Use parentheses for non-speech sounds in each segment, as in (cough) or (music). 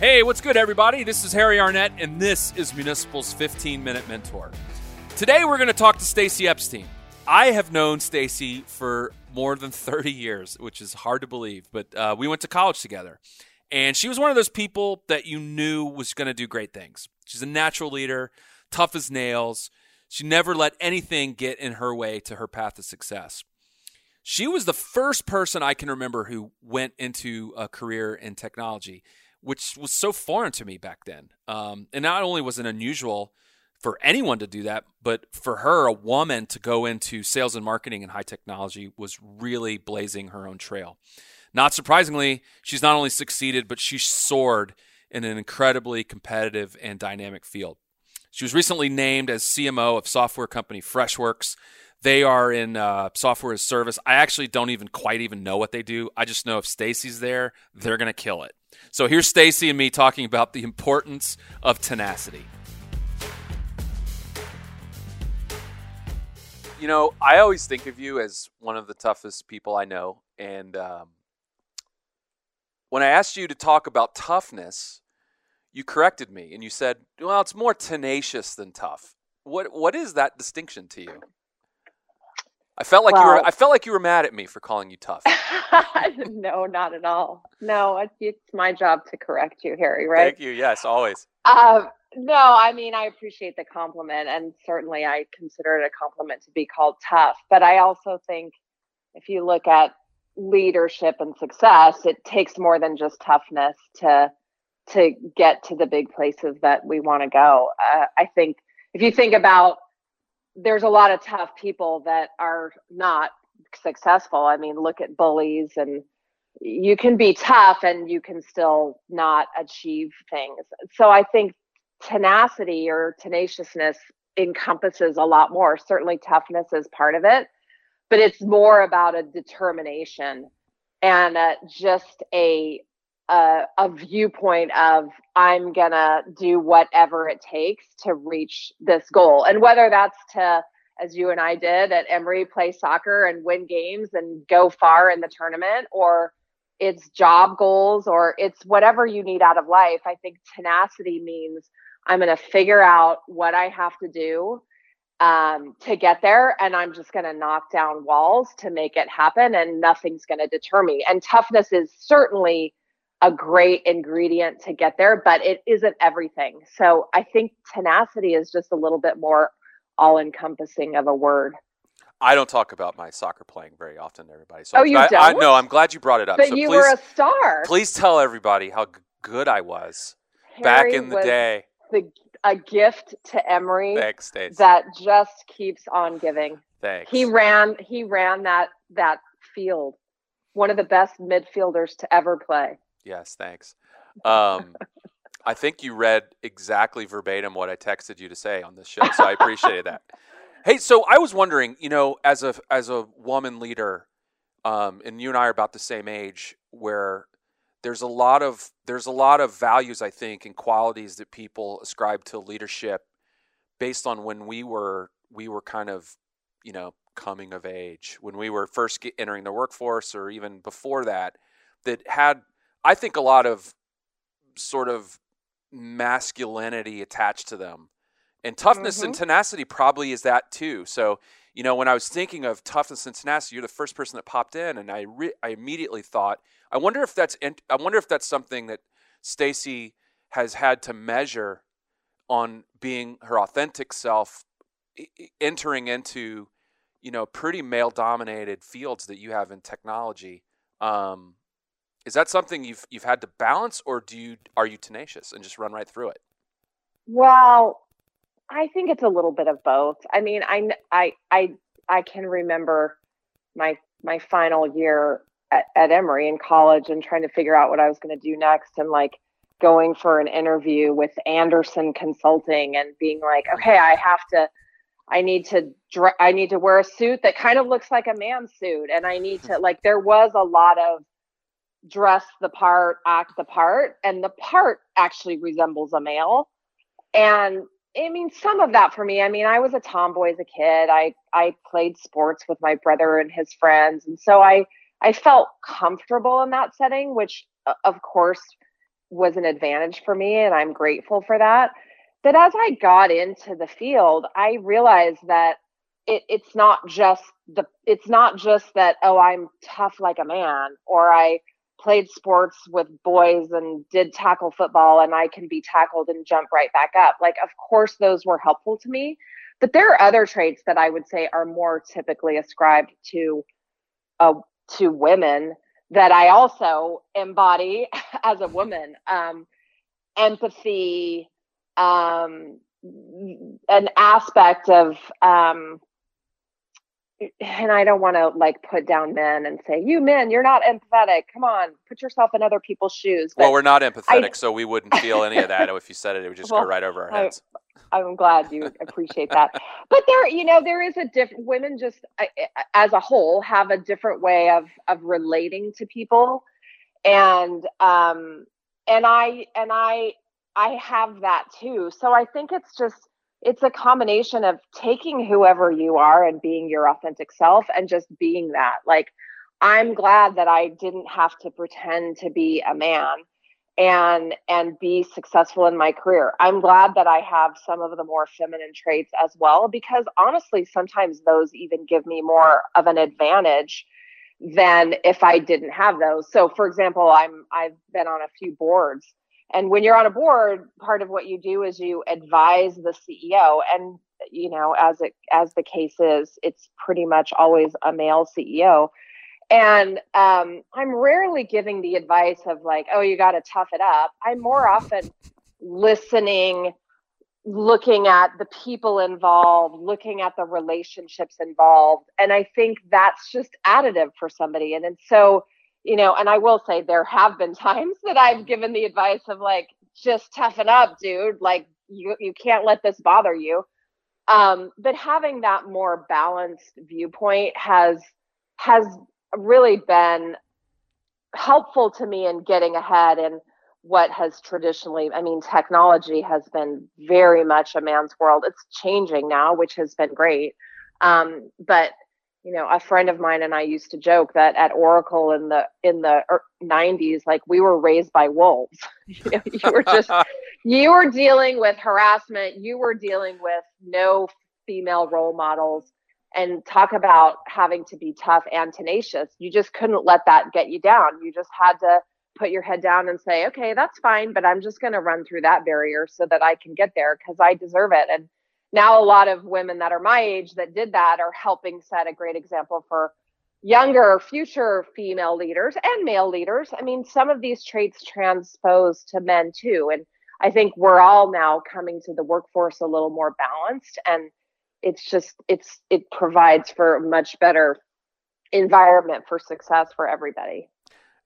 Hey, what's good, everybody? This is Harry Arnett, and this is Municipal's 15 Minute Mentor. Today, we're going to talk to Stacy Epstein. I have known Stacy for more than 30 years, which is hard to believe, but uh, we went to college together. And she was one of those people that you knew was going to do great things. She's a natural leader, tough as nails. She never let anything get in her way to her path to success. She was the first person I can remember who went into a career in technology which was so foreign to me back then. Um, and not only was it unusual for anyone to do that, but for her, a woman to go into sales and marketing and high technology was really blazing her own trail. Not surprisingly, she's not only succeeded, but she soared in an incredibly competitive and dynamic field. She was recently named as CMO of software company Freshworks. They are in uh, software as service. I actually don't even quite even know what they do. I just know if Stacy's there, they're to kill it. So here's Stacy and me talking about the importance of tenacity. You know, I always think of you as one of the toughest people I know. And um, when I asked you to talk about toughness, you corrected me and you said, well, it's more tenacious than tough. What, what is that distinction to you? I felt like well, you were. I felt like you were mad at me for calling you tough. (laughs) no, not at all. No, it's, it's, my job to correct you, Harry. Right? Thank you. Yes, always. Uh, no, I mean I appreciate the compliment, and certainly I consider it a compliment to be called tough. But I also think if you look at leadership and success, it takes more than just toughness to to get to the big places that we want to go. Uh, I think if you think about there's a lot of tough people that are not successful. I mean, look at bullies and you can be tough and you can still not achieve things. So I think tenacity or tenaciousness encompasses a lot more. Certainly toughness is part of it, but it's more about a determination and uh, just a a, a viewpoint of I'm gonna do whatever it takes to reach this goal, and whether that's to as you and I did at Emory, play soccer and win games and go far in the tournament, or it's job goals, or it's whatever you need out of life. I think tenacity means I'm going to figure out what I have to do um, to get there, and I'm just going to knock down walls to make it happen, and nothing's going to deter me. And toughness is certainly a great ingredient to get there, but it isn't everything. So I think tenacity is just a little bit more all encompassing of a word. I don't talk about my soccer playing very often, everybody. So oh, you I, don't? I, no, I'm glad you brought it up. But so you please, were a star. Please tell everybody how good I was Harry back in the day. The, a gift to Emory Thanks, that just keeps on giving. Thanks. He ran. He ran that that field. One of the best midfielders to ever play. Yes, thanks. Um, I think you read exactly verbatim what I texted you to say on this show, so I appreciated that. (laughs) Hey, so I was wondering, you know, as a as a woman leader, um, and you and I are about the same age, where there's a lot of there's a lot of values I think and qualities that people ascribe to leadership based on when we were we were kind of you know coming of age when we were first entering the workforce or even before that that had I think a lot of sort of masculinity attached to them. And toughness mm-hmm. and tenacity probably is that too. So, you know, when I was thinking of toughness and tenacity, you're the first person that popped in, and I re- I immediately thought, I wonder if that's in- I wonder if that's something that Stacy has had to measure on being her authentic self, entering into, you know, pretty male dominated fields that you have in technology. Um, is that something you've you've had to balance, or do you are you tenacious and just run right through it? Well, I think it's a little bit of both. I mean, I I I I can remember my my final year at, at Emory in college and trying to figure out what I was going to do next, and like going for an interview with Andersen Consulting and being like, okay, I have to. I need to I need to wear a suit that kind of looks like a man's suit and I need (laughs) to like there was a lot of dress the part, act the part, and the part actually resembles a male. And I mean, some of that for me. I mean, I was a tomboy as a kid. I I played sports with my brother and his friends, and so I I felt comfortable in that setting, which of course was an advantage for me and I'm grateful for that. But as I got into the field, I realized that it, it's not just the it's not just that oh I'm tough like a man or I played sports with boys and did tackle football and I can be tackled and jump right back up. Like of course those were helpful to me, but there are other traits that I would say are more typically ascribed to uh, to women that I also embody (laughs) as a woman. Um, empathy, um, an aspect of um, and I don't want to like put down men and say, you men, you're not empathetic. Come on, put yourself in other people's shoes. But well, we're not empathetic, I, so we wouldn't feel any of that. if you said it, it would just well, go right over our heads. I, I'm glad you appreciate that. But there, you know, there is a different, women just as a whole have a different way of, of relating to people. And, um, and I, and I, I have that too. So I think it's just, it's a combination of taking whoever you are and being your authentic self and just being that. Like, I'm glad that I didn't have to pretend to be a man and and be successful in my career. I'm glad that I have some of the more feminine traits as well because honestly sometimes those even give me more of an advantage than if I didn't have those. So for example, I'm I've been on a few boards and when you're on a board part of what you do is you advise the ceo and you know as it as the case is it's pretty much always a male ceo and um, i'm rarely giving the advice of like oh you got to tough it up. I'm more often listening looking at the people involved looking at the relationships involved. And i think that's just additive for somebody. And and so you know, and I will say there have been times that I've given the advice of like, just toughen up, dude. Like you you can't let this bother you. Um, but having that more balanced viewpoint has has really been helpful to me in getting ahead in what has traditionally i mean technology has been very much a man's world it's changing now which has been great um, but you know a friend of mine and i used to joke that at oracle in the in the er, 90s like we were raised by wolves. (laughs) You, know, you were just (laughs) you were dealing with harassment you were dealing with no female role models. And talk about having to be tough and tenacious. You just couldn't let that get you down. You just had to put your head down and say okay that's fine but i'm just going to run through that barrier so that i can get there because i deserve it. And now a lot of women that are my age that did that are helping set a great example for younger future female leaders and male leaders. I mean some of these traits transpose to men too and i think we're all now coming to the workforce a little more balanced and it's just it's it provides for a much better environment for success for everybody.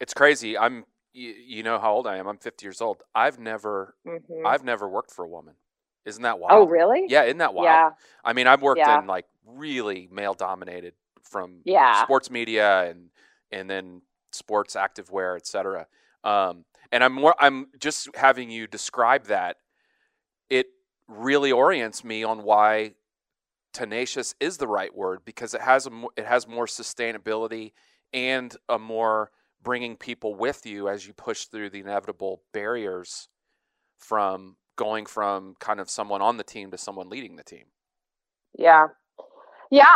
It's crazy. I'm you, you know how old i am. I'm 50 years old. I've never mm-hmm. i've never worked for a woman isn't that oh, wild? Oh, really? Yeah, isn't that wild? Yeah. I mean, I've worked yeah. in like really male dominated from yeah. sports media and and then sports activewear, etc. Um, and I'm more I'm just having you describe that. It really orients me on why tenacious is the right word because it has a it has more sustainability and a more bringing people with you as you push through the inevitable barriers from going from kind of someone on the team to someone leading the team. Yeah. Yeah.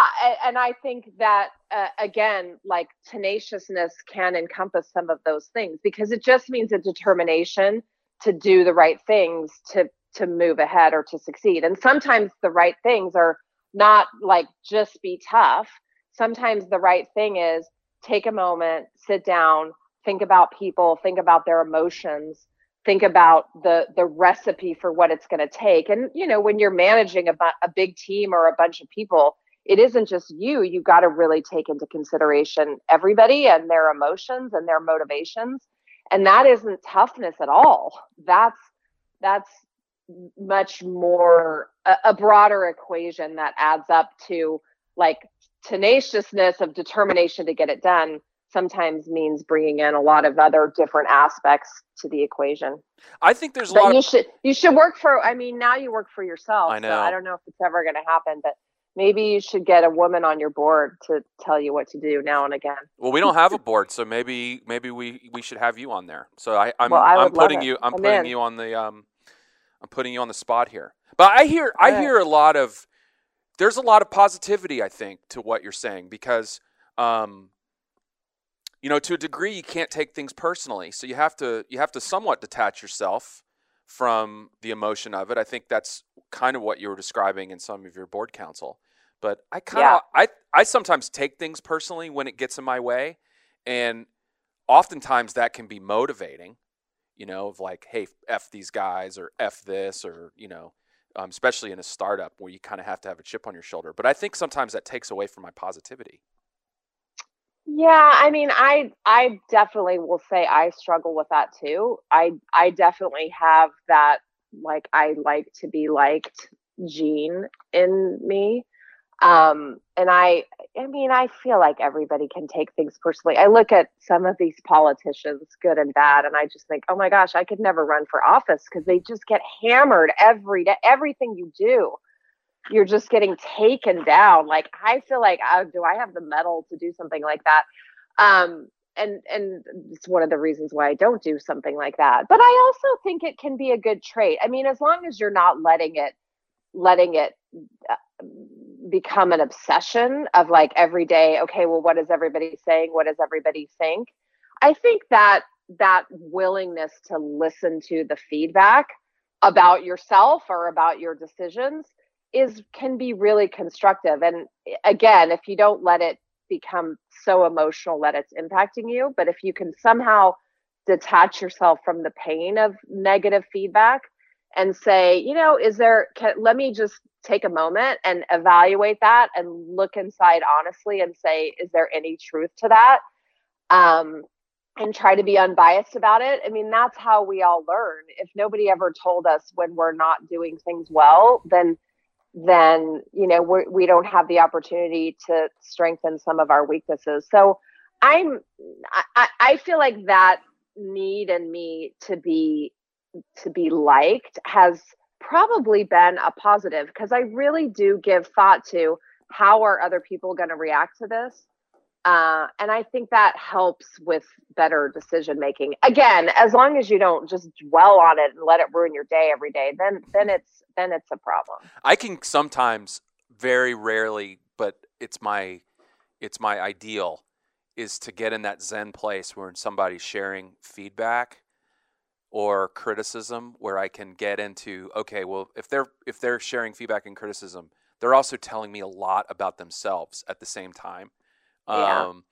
And I think that, uh, again, like tenaciousness can encompass some of those things because it just means a determination to do the right things to to move ahead or to succeed and sometimes the right things are not like just be tough sometimes the right thing is take a moment sit down think about people think about their emotions think about the the recipe for what it's going to take. And you know when you're managing a, a big team or a bunch of people it isn't just you. You got to really take into consideration everybody and their emotions and their motivations. And that isn't toughness at all. That's that's much more a, a broader equation that adds up to like tenaciousness of determination to get it done sometimes means bringing in a lot of other different aspects to the equation. I think there's a but lot. You of... should you should work for. I mean, now you work for yourself. I know. So I don't know if it's ever going to happen, but maybe you should get a woman on your board to tell you what to do now and again. Well, we don't have a board, so maybe maybe we we should have you on there. So I, I'm Well, I I'm putting you I'm I'm putting in. you on the um I'm putting you on the spot here. But I hear I hear a lot of there's a lot of positivity I think to what you're saying because um you know to a degree you can't take things personally. So you have to you have to somewhat detach yourself from the emotion of it. I think that's kind of what you were describing in some of your board counsel. But I kind of I I sometimes take things personally when it gets in my way and oftentimes that can be motivating, you know, of like, hey, F these guys or F this or, you know, um, especially in a startup where you kind of have to have a chip on your shoulder. But I think sometimes that takes away from my positivity. Yeah, I mean, I I definitely will say I struggle with that too. I I definitely have that like I like to be liked gene in me. Um and I I mean, I feel like everybody can take things personally. I look at some of these politicians, good and bad, and I just think, "Oh my gosh, I could never run for office because they just get hammered every day. Everything you do you're just getting taken down. Like I feel like, uh, do I have the mettle to do something like that? Um, and and it's one of the reasons why I don't do something like that. But I also think it can be a good trait. I mean, as long as you're not letting it letting it uh, become an obsession of like every day. Okay, well, what is everybody saying? What does everybody think? I think that that willingness to listen to the feedback about yourself or about your decisions is can be really constructive and again if you don't let it become so emotional that it's impacting you but if you can somehow detach yourself from the pain of negative feedback and say you know is there can, let me just take a moment and evaluate that and look inside honestly and say is there any truth to that um and try to be unbiased about it. I mean, that's how we all learn. If nobody ever told us when we're not doing things well, then then you know we're, we don't have the opportunity to strengthen some of our weaknesses. So I'm I, I feel like that need in me to be to be liked has probably been a positive because I really do give thought to how are other people going to react to this uh, and I think that helps with better decision making. Again, as long as you don't just dwell on it and let it ruin your day every day, then then it's then it's a problem. I can sometimes, very rarely, but it's my it's my ideal is to get in that zen place where somebody's sharing feedback or criticism where I can get into okay, well, if they're if they're sharing feedback and criticism, they're also telling me a lot about themselves at the same time. Yeah. Um,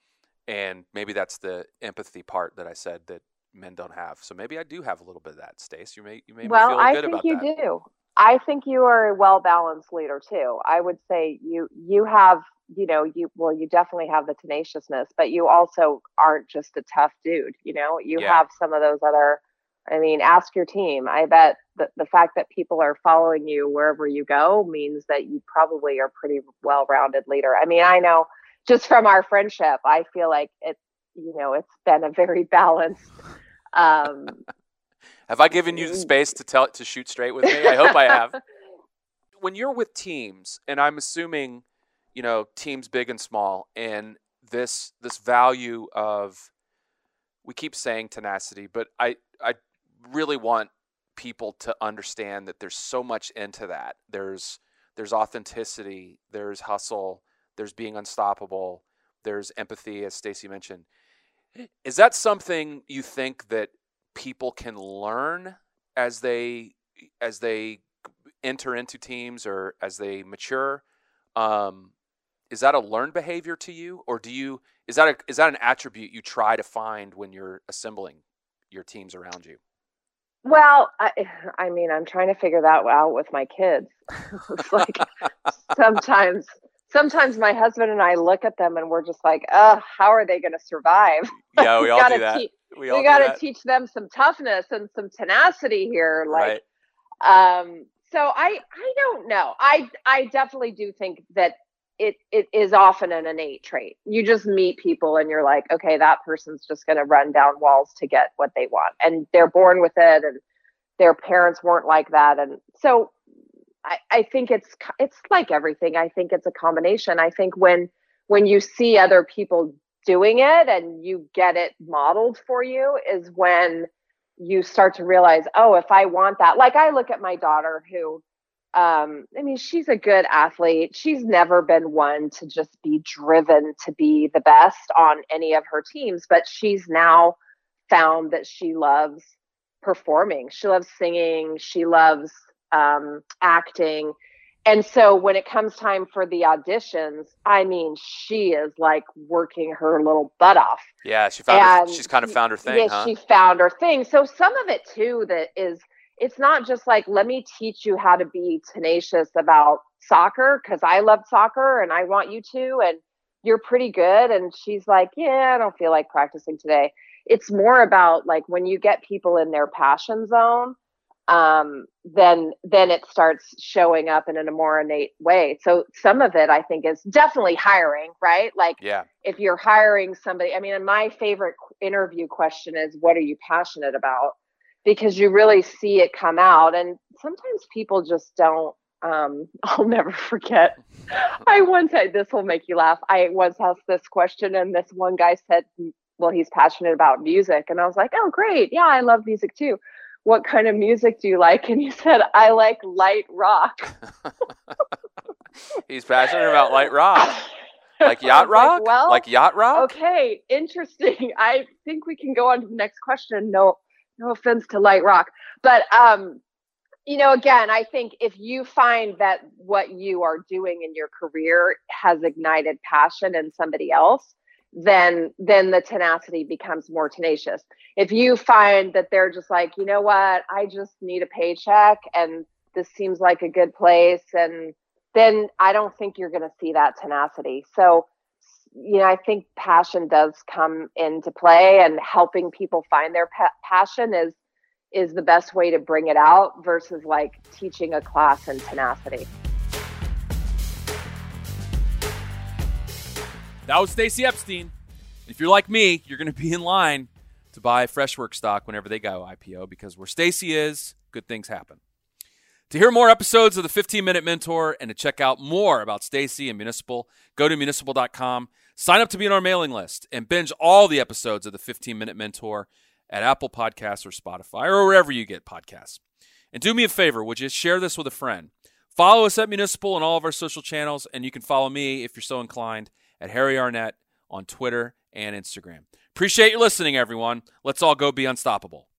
and maybe that's the empathy part that I said that men don't have. So maybe I do have a little bit of that, Stace. You may you me well, feel I good think about you that. do. I think you are a well balanced leader too. I would say you you have you know you well you definitely have the tenaciousness, but you also aren't just a tough dude. You know you Yeah. have some of those other. I mean, ask your team. I bet the the fact that people are following you wherever you go means that you probably are pretty well rounded leader. I mean, I know just from our friendship, I feel like it's You know, it's been a very (laughs) balanced. Um, (laughs) Have I given you the Mm. space to tell to shoot straight with me? I hope I have. (laughs) When you're with teams, and I'm assuming, you know, teams big and small, and this this value of we keep saying tenacity, but I I really want people to understand that there's so much into that. There's there's authenticity, there's hustle, there's being unstoppable, there's empathy, as Stacy mentioned. Is that something you think that people can learn as they as they enter into teams or as they mature? Um, is that a learned behavior to you, or do you is that a, is that an attribute you try to find when you're assembling your teams around you? Well, I, I mean, I'm trying to figure that out with my kids. (laughs) it's like (laughs) sometimes, sometimes my husband and I look at them and we're just like, "Uh, how are they going to survive?" Yeah, (laughs) we all gotta do that. te- we we got to teach them some toughness and some tenacity here. Like, right. um, so I, I don't know. I, I definitely do think that it, it is often an innate trait. You just meet people and you're like, okay, that person's just going to run down walls to get what they want, and they're born with it, and their parents weren't like that, and so I, I think it's it's like everything. I think it's a combination. I think when when you see other people doing it and you get it modeled for you is when you start to realize, oh, if I want that, like I look at my daughter who um, I mean, she's a good athlete. She's never been one to just be driven to be the best on any of her teams, but she's now found that she loves performing. She loves singing. She loves um, acting. And so when it comes time for the auditions, I mean, she is like working her little butt off. Yeah, she found her, she's kind of found her thing. Yeah, huh? she found her thing. So some of it too that is it's not just like let me teach you how to be tenacious about soccer because I love soccer and I want you to and you're pretty good and she's like, "Yeah, I don't feel like practicing today." It's more about like when you get people in their passion zone, um, then then it starts showing up in a more innate way. So some of it I think is definitely hiring, right? Like yeah. if you're hiring somebody, I mean, my favorite interview question is, "What are you passionate about?" Because you really see it come out, and sometimes people just don't. Um, (laughs) I'll never forget. (laughs) I once had this will make you laugh. I once asked this question, and this one guy said, "Well, he's passionate about music," and I was like, "Oh, great! Yeah, I love music too." What kind of music do you like? And he said, I like light rock. (laughs) He's passionate about light rock. Like (laughs) yacht rock? Like, well, like yacht rock? Okay, interesting. (laughs) I think we can go on to the next question. No, no offense to light rock. But um, you know, again, I think if you find that what you are doing in your career has ignited passion in somebody else, then then the tenacity becomes more tenacious. If you find that they're just like, you know what, I just need a paycheck and this seems like a good place and then I don't think you're going to see that tenacity. So you know, I think passion does come into play and helping people find their pa- passion is is the best way to bring it out versus like teaching a class in tenacity. That was Stacy Epstein. If you're like me, you're going to be in line to buy Freshwork stock whenever they go IPO because where Stacy is, good things happen. To hear more episodes of the 15 Minute Mentor and to check out more about Stacy and Municipal, go to municipal.com, sign up to be on our mailing list, and binge all the episodes of the 15 Minute Mentor at Apple Podcasts or Spotify or wherever you get podcasts. And do me a favor, would you share this with a friend? Follow us at Municipal on all of our social channels, and you can follow me if you're so inclined at Harry Arnett on Twitter and Instagram. Appreciate you listening, everyone. Let's all go be unstoppable.